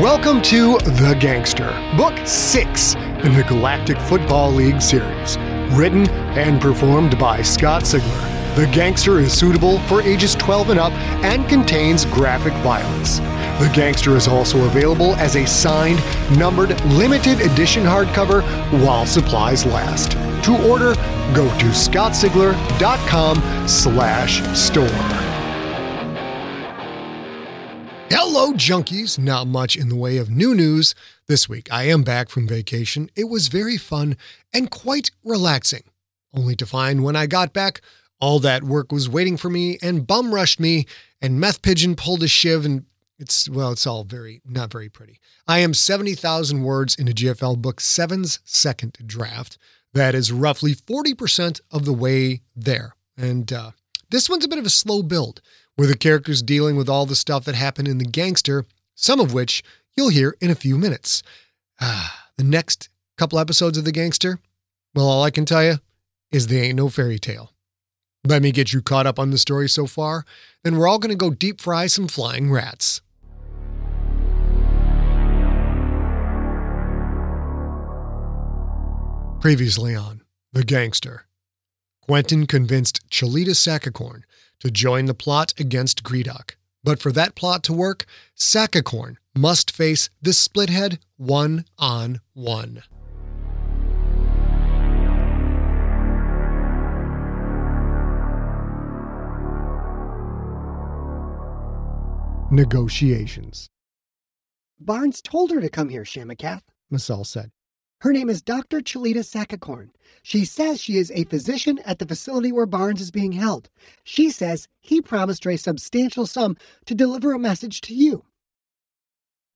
Welcome to The Gangster, Book 6 in the Galactic Football League series. Written and performed by Scott Sigler. The Gangster is suitable for ages 12 and up and contains graphic violence. The Gangster is also available as a signed, numbered, limited edition hardcover while supplies last. To order, go to scottsigler.com slash store. Hello, junkies. Not much in the way of new news this week. I am back from vacation. It was very fun and quite relaxing, only to find when I got back, all that work was waiting for me and bum rushed me, and Meth Pigeon pulled a shiv, and it's, well, it's all very, not very pretty. I am 70,000 words into GFL Book 7's second draft. That is roughly 40% of the way there. And uh, this one's a bit of a slow build where the characters dealing with all the stuff that happened in The Gangster, some of which you'll hear in a few minutes. Ah, the next couple episodes of The Gangster, well, all I can tell you is they ain't no fairy tale. Let me get you caught up on the story so far, then we're all going to go deep fry some flying rats. Previously on The Gangster, Quentin convinced Chelita Sakakorn to join the plot against Gredok. But for that plot to work, Sakakorn must face the Splithead one on one. Negotiations. Barnes told her to come here, Shamakath, Messal said. Her name is Dr. Chelita Sakakorn. She says she is a physician at the facility where Barnes is being held. She says he promised her a substantial sum to deliver a message to you.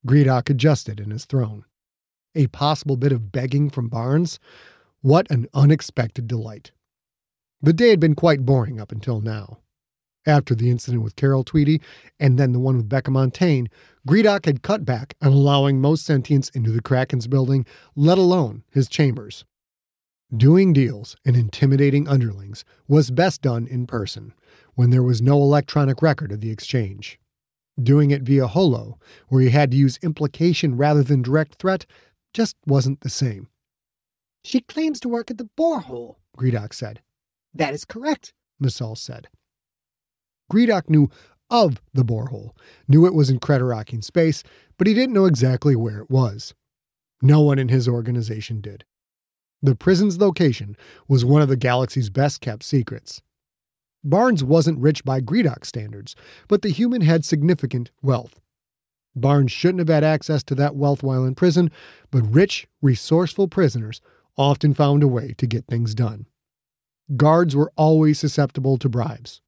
Gredok adjusted in his throne. A possible bit of begging from Barnes? What an unexpected delight. The day had been quite boring up until now. After the incident with Carol Tweedy and then the one with Becca Montaigne, Gredok had cut back on allowing most sentients into the Kraken's building, let alone his chambers. Doing deals and intimidating underlings was best done in person, when there was no electronic record of the exchange. Doing it via holo, where you had to use implication rather than direct threat, just wasn't the same. She claims to work at the borehole, Gredok said. That is correct, Messal said. Gredok knew of the borehole, knew it was in Creterakian space, but he didn't know exactly where it was. No one in his organization did. The prison's location was one of the galaxy's best kept secrets. Barnes wasn't rich by Gredok standards, but the human had significant wealth. Barnes shouldn't have had access to that wealth while in prison, but rich, resourceful prisoners often found a way to get things done. Guards were always susceptible to bribes.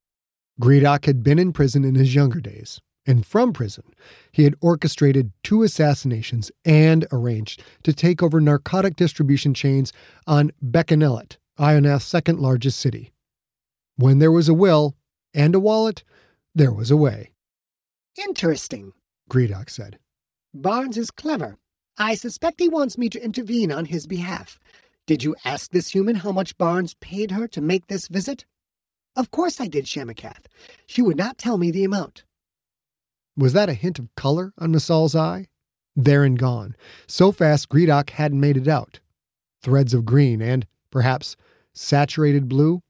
Gredok had been in prison in his younger days, and from prison, he had orchestrated two assassinations and arranged to take over narcotic distribution chains on Becanelet, Ionath's second largest city. When there was a will and a wallet, there was a way. Interesting, Gredok said. Barnes is clever. I suspect he wants me to intervene on his behalf. Did you ask this human how much Barnes paid her to make this visit? Of course I did, Shamakath. She would not tell me the amount. Was that a hint of color on Messal's eye? There and gone. So fast Gredok hadn't made it out. Threads of green and, perhaps, saturated blue?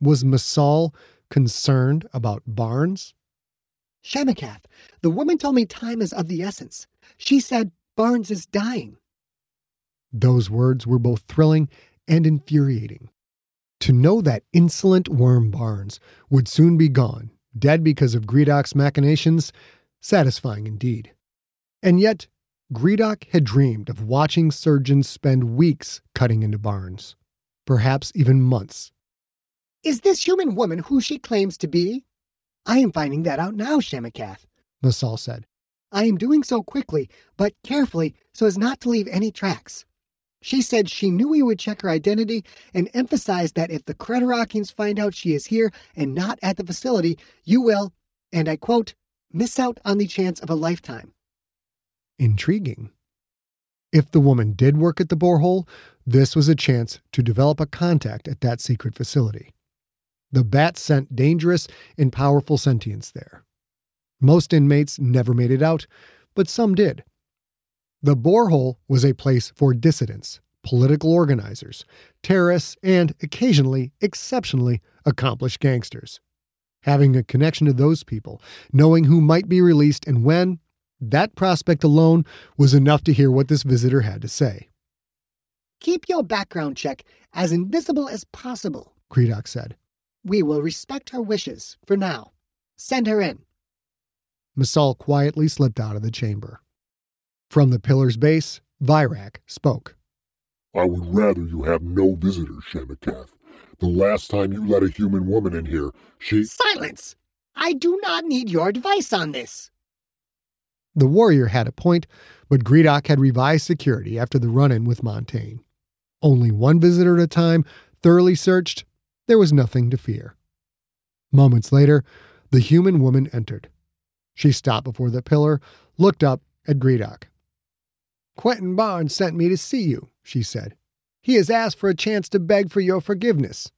Was Messal concerned about Barnes? Shamakath, the woman told me time is of the essence. She said Barnes is dying. Those words were both thrilling and infuriating. To know that insolent worm Barnes would soon be gone, dead because of Gredok's machinations, satisfying indeed. And yet, Gredok had dreamed of watching surgeons spend weeks cutting into Barnes, perhaps even months. Is this human woman who she claims to be? I am finding that out now, Shamakath, Messal said. I am doing so quickly, but carefully, so as not to leave any tracks. She said she knew we would check her identity and emphasized that if the Creterakians find out she is here and not at the facility, you will, and I quote, miss out on the chance of a lifetime. Intriguing. If the woman did work at the borehole, this was a chance to develop a contact at that secret facility. The bat sent dangerous and powerful sentients there. Most inmates never made it out, but some did, The borehole was a place for dissidents, political organizers, terrorists, and occasionally exceptionally accomplished gangsters. Having a connection to those people, knowing who might be released and when, that prospect alone was enough to hear what this visitor had to say. Keep your background check as invisible as possible, Gredok said. We will respect her wishes for now. Send her in. Messal quietly slipped out of the chamber. From the pillar's base, Virak spoke. I would rather you have no visitors, Shamakath. The last time you let a human woman in here, she. Silence! I do not need your advice on this. The warrior had a point, but Gredok had revised security after the run in with Montaigne. Only one visitor at a time, thoroughly searched, there was nothing to fear. Moments later, the human woman entered. She stopped before the pillar, looked up at Gredok. Quentin Barnes sent me to see you, she said. He has asked for a chance to beg for your forgiveness.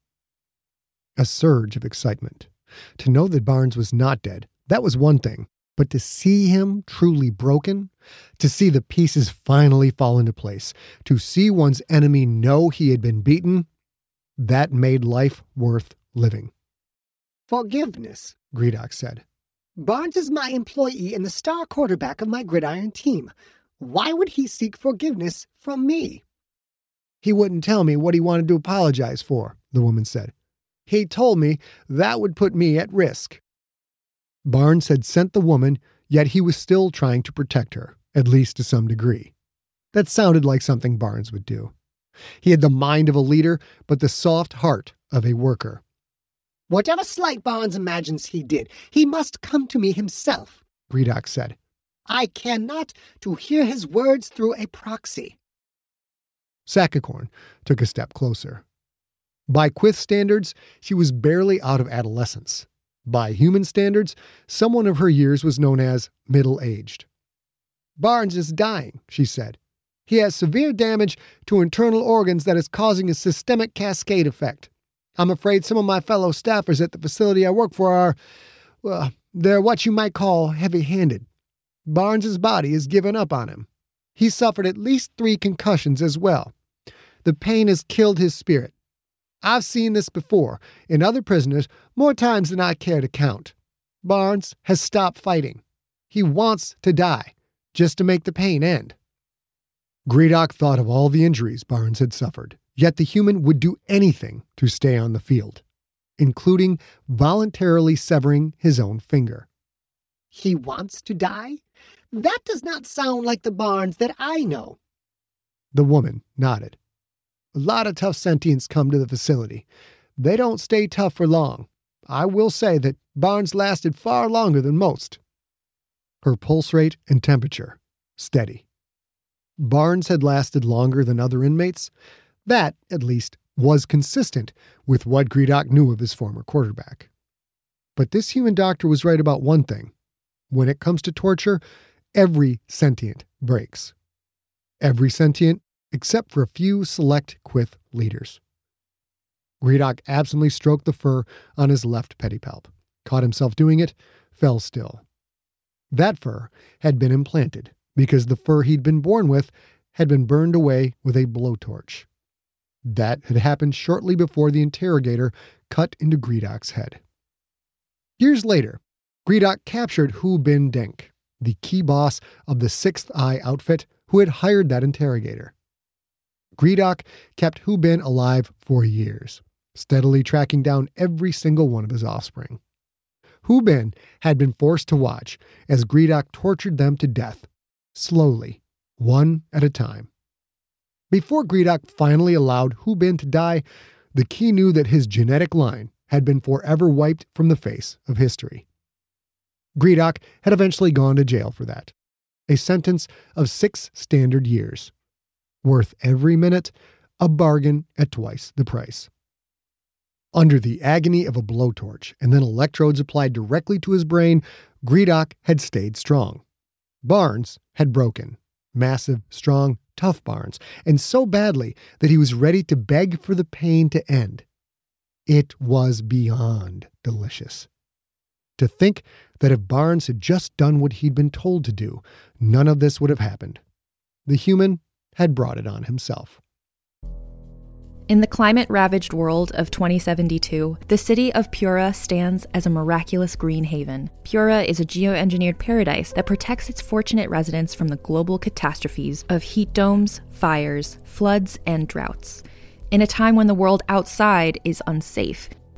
A surge of excitement. To know that Barnes was not dead, that was one thing. But to see him truly broken, to see the pieces finally fall into place, to see one's enemy know he had been beaten, that made life worth living. Forgiveness, Gredok said. Barnes is my employee and the star quarterback of my gridiron team. Why would he seek forgiveness from me? He wouldn't tell me what he wanted to apologize for, the woman said. He told me that would put me at risk. Barnes had sent the woman, yet he was still trying to protect her, at least to some degree. That sounded like something Barnes would do. He had the mind of a leader, but the soft heart of a worker. Whatever slight Barnes imagines he did, he must come to me himself, Gredok said. I cannot to hear his words through a proxy. Sakakorn took a step closer. By Quyth standards, she was barely out of adolescence. By human standards, someone of her years was known as middle aged. Barnes is dying, she said. He has severe damage to internal organs that is causing a systemic cascade effect. I'm afraid some of my fellow staffers at the facility I work for are, well, they're what you might call heavy handed. Barnes's body has given up on him. He suffered at least three concussions as well. The pain has killed his spirit. I've seen this before in other prisoners more times than I care to count. Barnes has stopped fighting. He wants to die, just to make the pain end. Gredok thought of all the injuries Barnes had suffered, yet the human would do anything to stay on the field, including voluntarily severing his own finger. He wants to die? That does not sound like the Barnes that I know. The woman nodded. A lot of tough sentients come to the facility. They don't stay tough for long. I will say that Barnes lasted far longer than most. Her pulse rate and temperature steady. Barnes had lasted longer than other inmates. That, at least, was consistent with what Gredok knew of his former quarterback. But this human doctor was right about one thing. When it comes to torture, every sentient breaks. Every sentient except for a few select Quyth leaders. Gredok absently stroked the fur on his left pedipalp, caught himself doing it, fell still. That fur had been implanted because the fur he'd been born with had been burned away with a blowtorch. That had happened shortly before the interrogator cut into Gredok's head. Years later, Gredok captured Hu Bin Denk, the Ki boss of the Sixth Eye outfit who had hired that interrogator. Gredok kept Hu Bin alive for years, steadily tracking down every single one of his offspring. Hu Bin had been forced to watch as Gredok tortured them to death, slowly, one at a time. Before Gredok finally allowed Hu Bin to die, the Ki knew that his genetic line had been forever wiped from the face of history. Gredok had eventually gone to jail for that, a sentence of six standard years, worth every minute, a bargain at twice the price. Under the agony of a blowtorch and then electrodes applied directly to his brain, Gredok had stayed strong. Barnes had broken. Massive, strong, tough Barnes, and so badly that he was ready to beg for the pain to end. It was beyond delicious. To think that if Barnes had just done what he'd been told to do, none of this would have happened. The human had brought it on himself. In the climate ravaged world of 2072, the city of Pura stands as a miraculous green haven. Pura is a geoengineered paradise that protects its fortunate residents from the global catastrophes of heat domes, fires, floods, and droughts. In a time when the world outside is unsafe,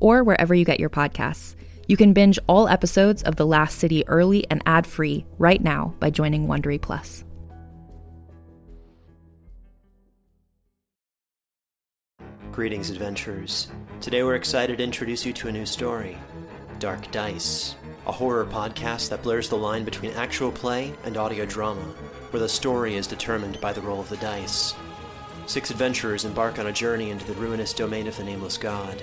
or wherever you get your podcasts. You can binge all episodes of The Last City early and ad-free right now by joining Wondery Plus. Greetings, adventurers. Today we're excited to introduce you to a new story Dark Dice, a horror podcast that blurs the line between actual play and audio drama, where the story is determined by the roll of the dice. Six adventurers embark on a journey into the ruinous domain of the Nameless God.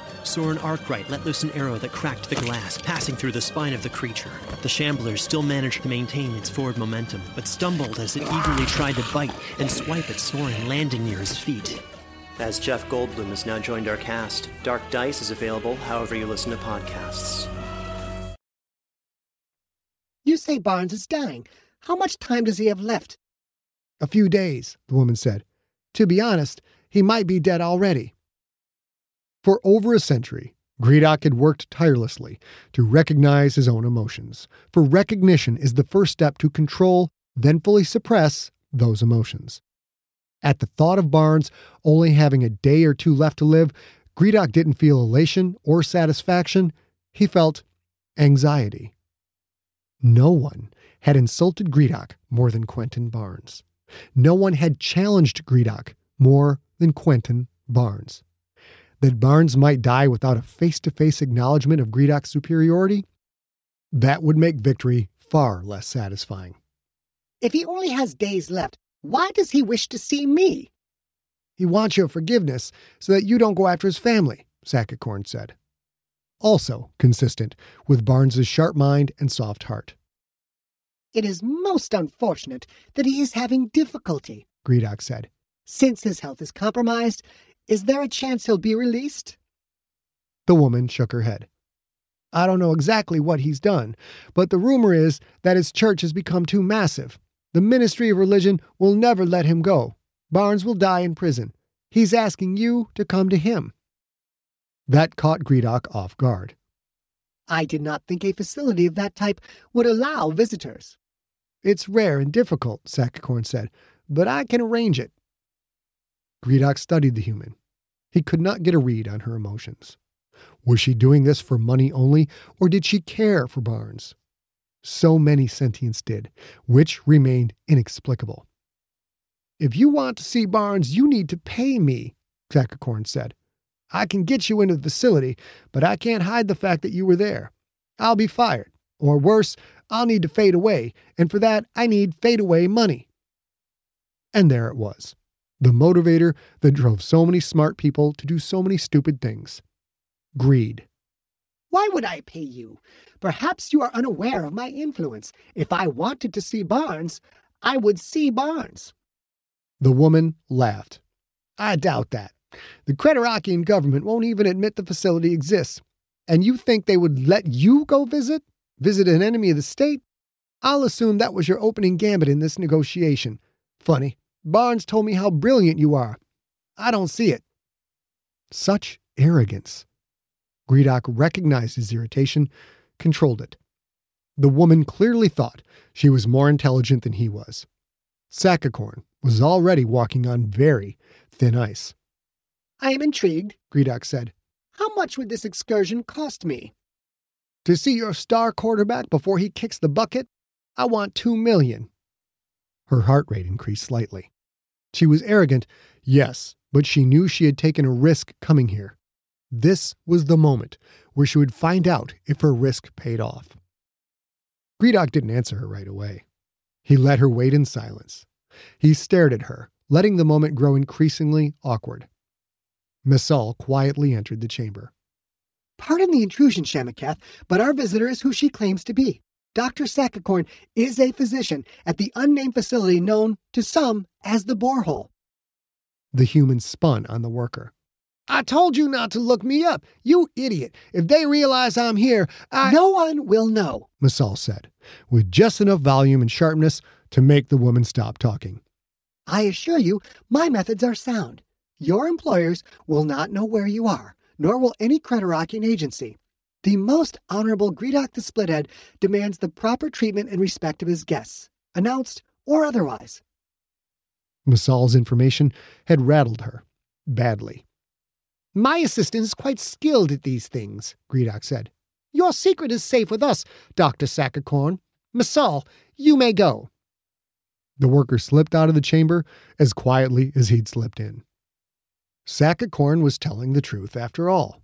Soren Arkwright let loose an arrow that cracked the glass, passing through the spine of the creature. The shambler still managed to maintain its forward momentum, but stumbled as it eagerly tried to bite and swipe at Soren, landing near his feet. As Jeff Goldblum has now joined our cast, Dark Dice is available however you listen to podcasts. You say Barnes is dying. How much time does he have left? A few days, the woman said. To be honest, he might be dead already. For over a century, Gredok had worked tirelessly to recognize his own emotions, for recognition is the first step to control, then fully suppress those emotions. At the thought of Barnes only having a day or two left to live, Gredok didn't feel elation or satisfaction. He felt anxiety. No one had insulted Gredok more than Quentin Barnes. No one had challenged Gredok more than Quentin Barnes. That Barnes might die without a face to face acknowledgement of Gredok's superiority? That would make victory far less satisfying. If he only has days left, why does he wish to see me? He wants your forgiveness so that you don't go after his family, Sakakorn said. Also consistent with Barnes's sharp mind and soft heart. It is most unfortunate that he is having difficulty, Gredok said. Since his health is compromised, is there a chance he'll be released? The woman shook her head. I don't know exactly what he's done, but the rumor is that his church has become too massive. The Ministry of Religion will never let him go. Barnes will die in prison. He's asking you to come to him. That caught Gredok off guard. I did not think a facility of that type would allow visitors. It's rare and difficult, Sakakorn said, but I can arrange it. Gredok studied the human. He could not get a read on her emotions. Was she doing this for money only, or did she care for Barnes? So many sentients did, which remained inexplicable. If you want to see Barnes, you need to pay me, Sakakorn said. I can get you into the facility, but I can't hide the fact that you were there. I'll be fired. Or worse, I'll need to fade away, and for that, I need fade away money. And there it was the motivator that drove so many smart people to do so many stupid things greed. Why would I pay you? Perhaps you are unaware of my influence. If I wanted to see Barnes, I would see Barnes. The woman laughed. I doubt that. The Creterakian government won't even admit the facility exists. And you think they would let you go visit? Visit an enemy of the state? I'll assume that was your opening gambit in this negotiation. Funny. Barnes told me how brilliant you are. I don't see it. Such arrogance. Gredok recognized his irritation, controlled it. The woman clearly thought she was more intelligent than he was. Sakakorn was already walking on very thin ice. I am intrigued, Gredok said. How much would this excursion cost me? To see your star quarterback before he kicks the bucket, I want two million. Her heart rate increased slightly. She was arrogant, yes, but she knew she had taken a risk coming here. This was the moment where she would find out if her risk paid off. Gredok didn't answer her right away. He let her wait in silence. He stared at her, letting the moment grow increasingly awkward. Messal quietly entered the chamber. Pardon the intrusion, Shamakath, but our visitor is who she claims to be. Dr. Sakakorn is a physician at the unnamed facility known to some as the borehole. The human spun on the worker. I told you not to look me up, you idiot. If they realize I'm here, I. No one will know, Messal said, with just enough volume and sharpness to make the woman stop talking. I assure you, my methods are sound. Your employers will not know where you are, nor will any Creterakian agency. The most honorable Gredok the Splithead demands the proper treatment and respect of his guests, announced or otherwise. Messal's information had rattled her badly. My assistant is quite skilled at these things, Gredok said. Your secret is safe with us, Dr. Sakakorn. Messal, you may go. The worker slipped out of the chamber as quietly as he'd slipped in. Sakakorn was telling the truth after all,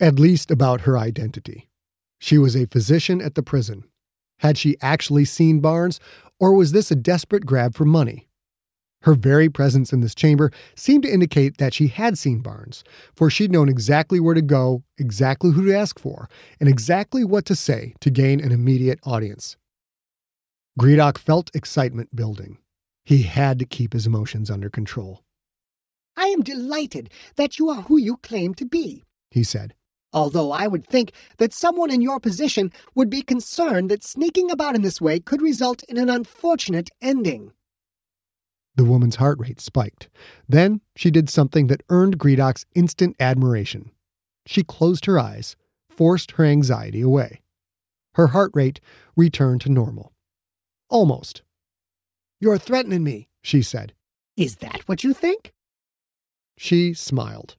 at least about her identity. She was a physician at the prison. Had she actually seen Barnes, or was this a desperate grab for money? Her very presence in this chamber seemed to indicate that she had seen Barnes, for she'd known exactly where to go, exactly who to ask for, and exactly what to say to gain an immediate audience. Gredok felt excitement building. He had to keep his emotions under control. I am delighted that you are who you claim to be, he said. Although I would think that someone in your position would be concerned that sneaking about in this way could result in an unfortunate ending. The woman's heart rate spiked. Then she did something that earned Gredok's instant admiration. She closed her eyes, forced her anxiety away. Her heart rate returned to normal. Almost. You're threatening me, she said. Is that what you think? She smiled.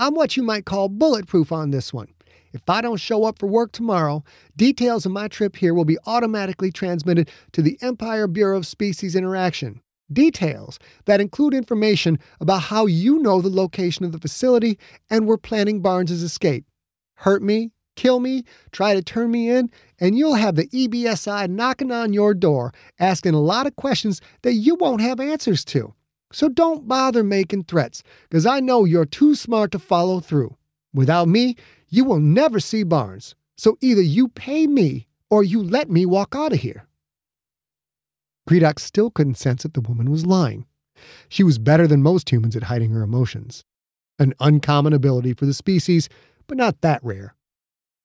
I'm what you might call bulletproof on this one. If I don't show up for work tomorrow, details of my trip here will be automatically transmitted to the Empire Bureau of Species Interaction. Details that include information about how you know the location of the facility and were planning Barnes's escape. Hurt me, kill me, try to turn me in, and you'll have the EBSI knocking on your door, asking a lot of questions that you won't have answers to. So don't bother making threats, because I know you're too smart to follow through. Without me, you will never see Barnes. So either you pay me or you let me walk out of here. Gredok still couldn't sense that the woman was lying. She was better than most humans at hiding her emotions. An uncommon ability for the species, but not that rare.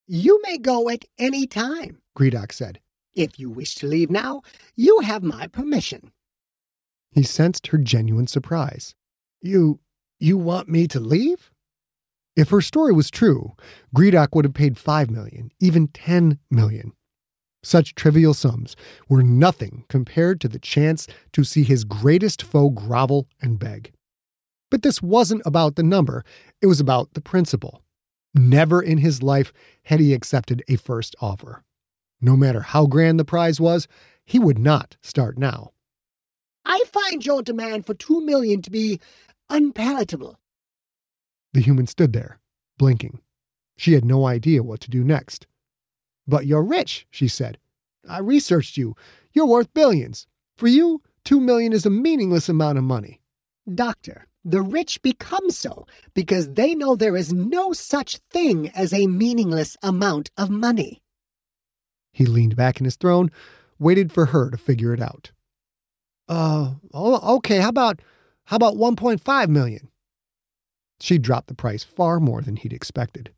You may go at any time, Gredok said. If you wish to leave now, you have my permission. He sensed her genuine surprise. You. you want me to leave? If her story was true, Gredok would have paid five million, even ten million. Such trivial sums were nothing compared to the chance to see his greatest foe grovel and beg. But this wasn't about the number, it was about the principle. Never in his life had he accepted a first offer. No matter how grand the prize was, he would not start now. I find your demand for two million to be unpalatable. The human stood there, blinking. She had no idea what to do next. But you're rich, she said. I researched you. You're worth billions. For you, two million is a meaningless amount of money. Doctor, the rich become so because they know there is no such thing as a meaningless amount of money. He leaned back in his throne, waited for her to figure it out. Uh, oh, okay, how about how about 1.5 million? She dropped the price far more than he'd expected.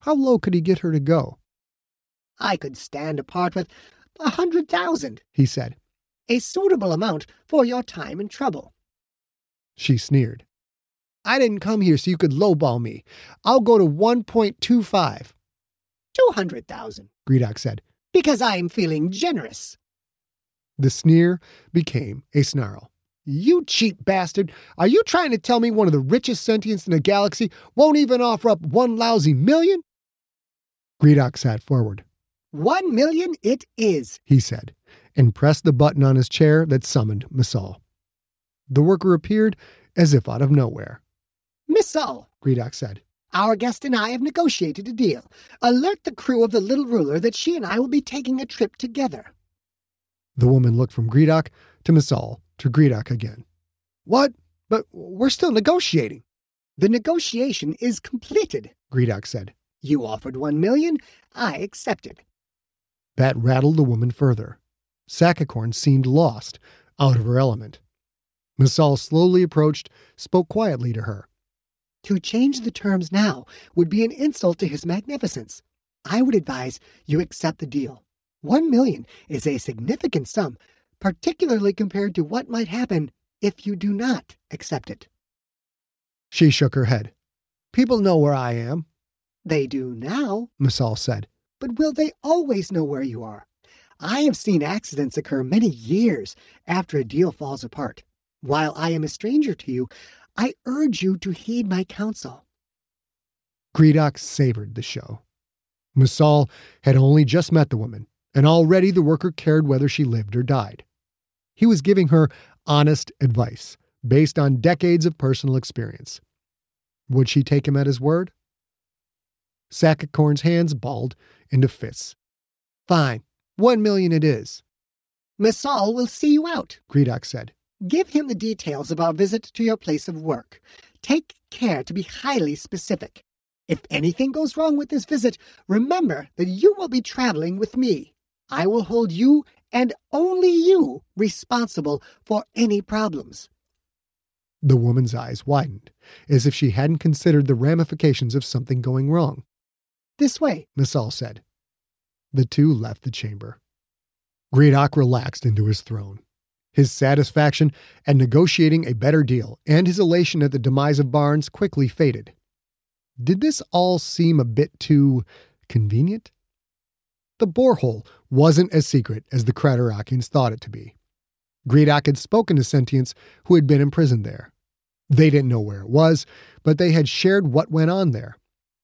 How low could he get her to go? I could stand apart with a hundred thousand, he said. A suitable amount for your time and trouble. She sneered. I didn't come here so you could lowball me. I'll go to 1.25. 200,000, Gredok said. Because I am feeling generous. The sneer became a snarl. You cheap bastard! Are you trying to tell me one of the richest sentients in the galaxy won't even offer up one lousy million? Gredok sat forward. One million it is, he said, and pressed the button on his chair that summoned Messal. The worker appeared as if out of nowhere. Messal, Gredok said. Our guest and I have negotiated a deal. Alert the crew of the Little Ruler that she and I will be taking a trip together. The woman looked from Gredok to Messal to Gredok again. What? But we're still negotiating. The negotiation is completed, Gredok said. You offered one million, I accepted. That rattled the woman further. Sakakorn seemed lost, out of her element. Messal slowly approached, spoke quietly to her. To change the terms now would be an insult to His Magnificence. I would advise you accept the deal. One million is a significant sum, particularly compared to what might happen if you do not accept it. She shook her head. People know where I am. They do now, Messal said. But will they always know where you are? I have seen accidents occur many years after a deal falls apart. While I am a stranger to you, I urge you to heed my counsel. Gredok savored the show. Messal had only just met the woman, and already the worker cared whether she lived or died. He was giving her honest advice based on decades of personal experience. Would she take him at his word? Sakakorn's hands balled into fists. Fine, one million it is. Messal will see you out, Gredok said. Give him the details of our visit to your place of work. Take care to be highly specific. If anything goes wrong with this visit, remember that you will be traveling with me. I will hold you and only you responsible for any problems. The woman's eyes widened, as if she hadn't considered the ramifications of something going wrong. This way, Messal said. The two left the chamber. Gredok relaxed into his throne. His satisfaction at negotiating a better deal and his elation at the demise of Barnes quickly faded. Did this all seem a bit too convenient? The borehole wasn't as secret as the Creterakians thought it to be. Gredok had spoken to sentients who had been imprisoned there. They didn't know where it was, but they had shared what went on there.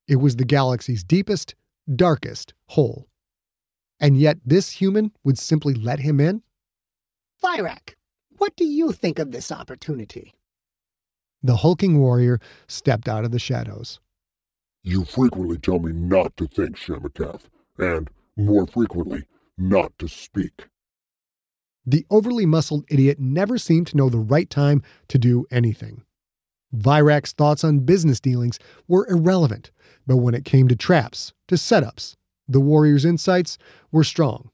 It was the galaxy's deepest, darkest hole. And yet this human would simply let him in? Virak, what do you think of this opportunity? The hulking warrior stepped out of the shadows. You frequently tell me not to think, Shamakath, and, more frequently, not to speak. The overly muscled idiot never seemed to know the right time to do anything. Virak's thoughts on business dealings were irrelevant, but when it came to traps, to setups, the warrior's insights were strong.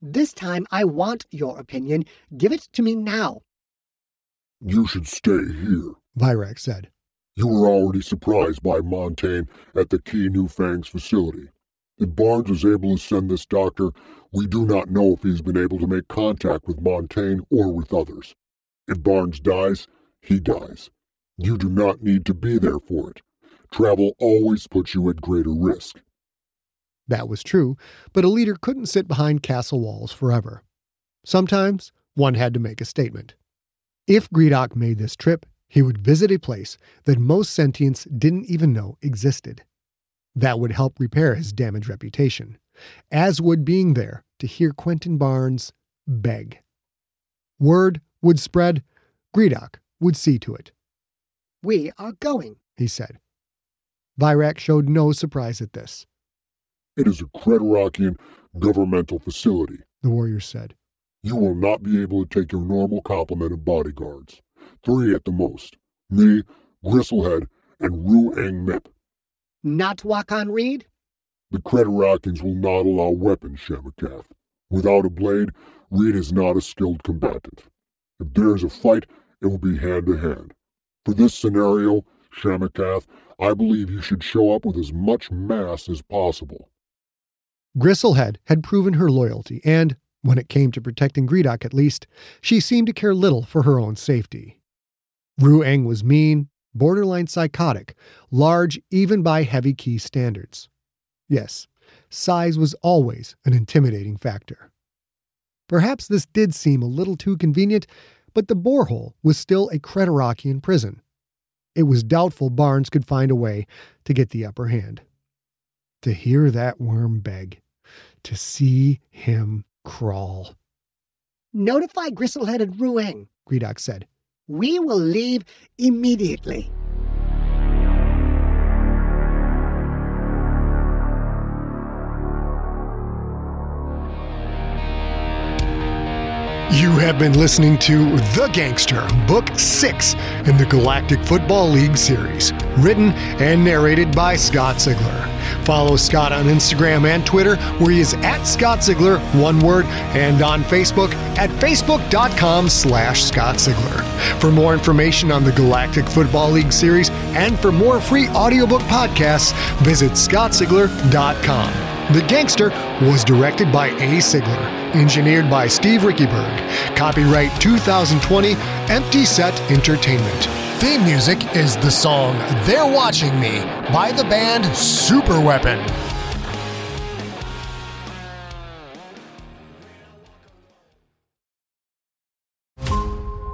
This time I want your opinion. Give it to me now. You should stay here, Virak said. You were already surprised by Montaigne at the Key New Fangs facility. If Barnes was able to send this doctor, we do not know if he's been able to make contact with Montaigne or with others. If Barnes dies, he dies. You do not need to be there for it. Travel always puts you at greater risk. That was true, but a leader couldn't sit behind castle walls forever. Sometimes one had to make a statement. If Gredok made this trip, he would visit a place that most sentients didn't even know existed. That would help repair his damaged reputation, as would being there to hear Quentin Barnes beg. Word would spread, Gredok would see to it. We are going, he said. Virak showed no surprise at this. It is a Creterakian governmental facility, the warrior said. You will not be able to take your normal complement of bodyguards. Three at the most. Me, Gristlehead, and Ru Ang Mip. Not Wakan Reed? The Creterakians will not allow weapons, Shamakath. Without a blade, Reed is not a skilled combatant. If there is a fight, it will be hand to hand. For this scenario, Shamakath, I believe you should show up with as much mass as possible. Gristlehead had proven her loyalty, and, when it came to protecting Gredok at least, she seemed to care little for her own safety. Ruang was mean, borderline psychotic, large even by heavy key standards. Yes, size was always an intimidating factor. Perhaps this did seem a little too convenient, but the borehole was still a Creterakian prison. It was doubtful Barnes could find a way to get the upper hand. To hear that worm beg, to see him crawl. Notify Gristlehead and Ruang, Gredok said. We will leave immediately. You have been listening to The Gangster, Book 6 in the Galactic Football League series, written and narrated by Scott Sigler. Follow Scott on Instagram and Twitter, where he is at Scott Sigler, one word, and on Facebook at facebook.com slash Scott Sigler. For more information on the Galactic Football League series and for more free audiobook podcasts, visit scottsigler.com. The Gangster was directed by A. Sigler, engineered by Steve Riekeberg. Copyright 2020, Empty Set Entertainment. Theme music is the song They're Watching Me by the band Super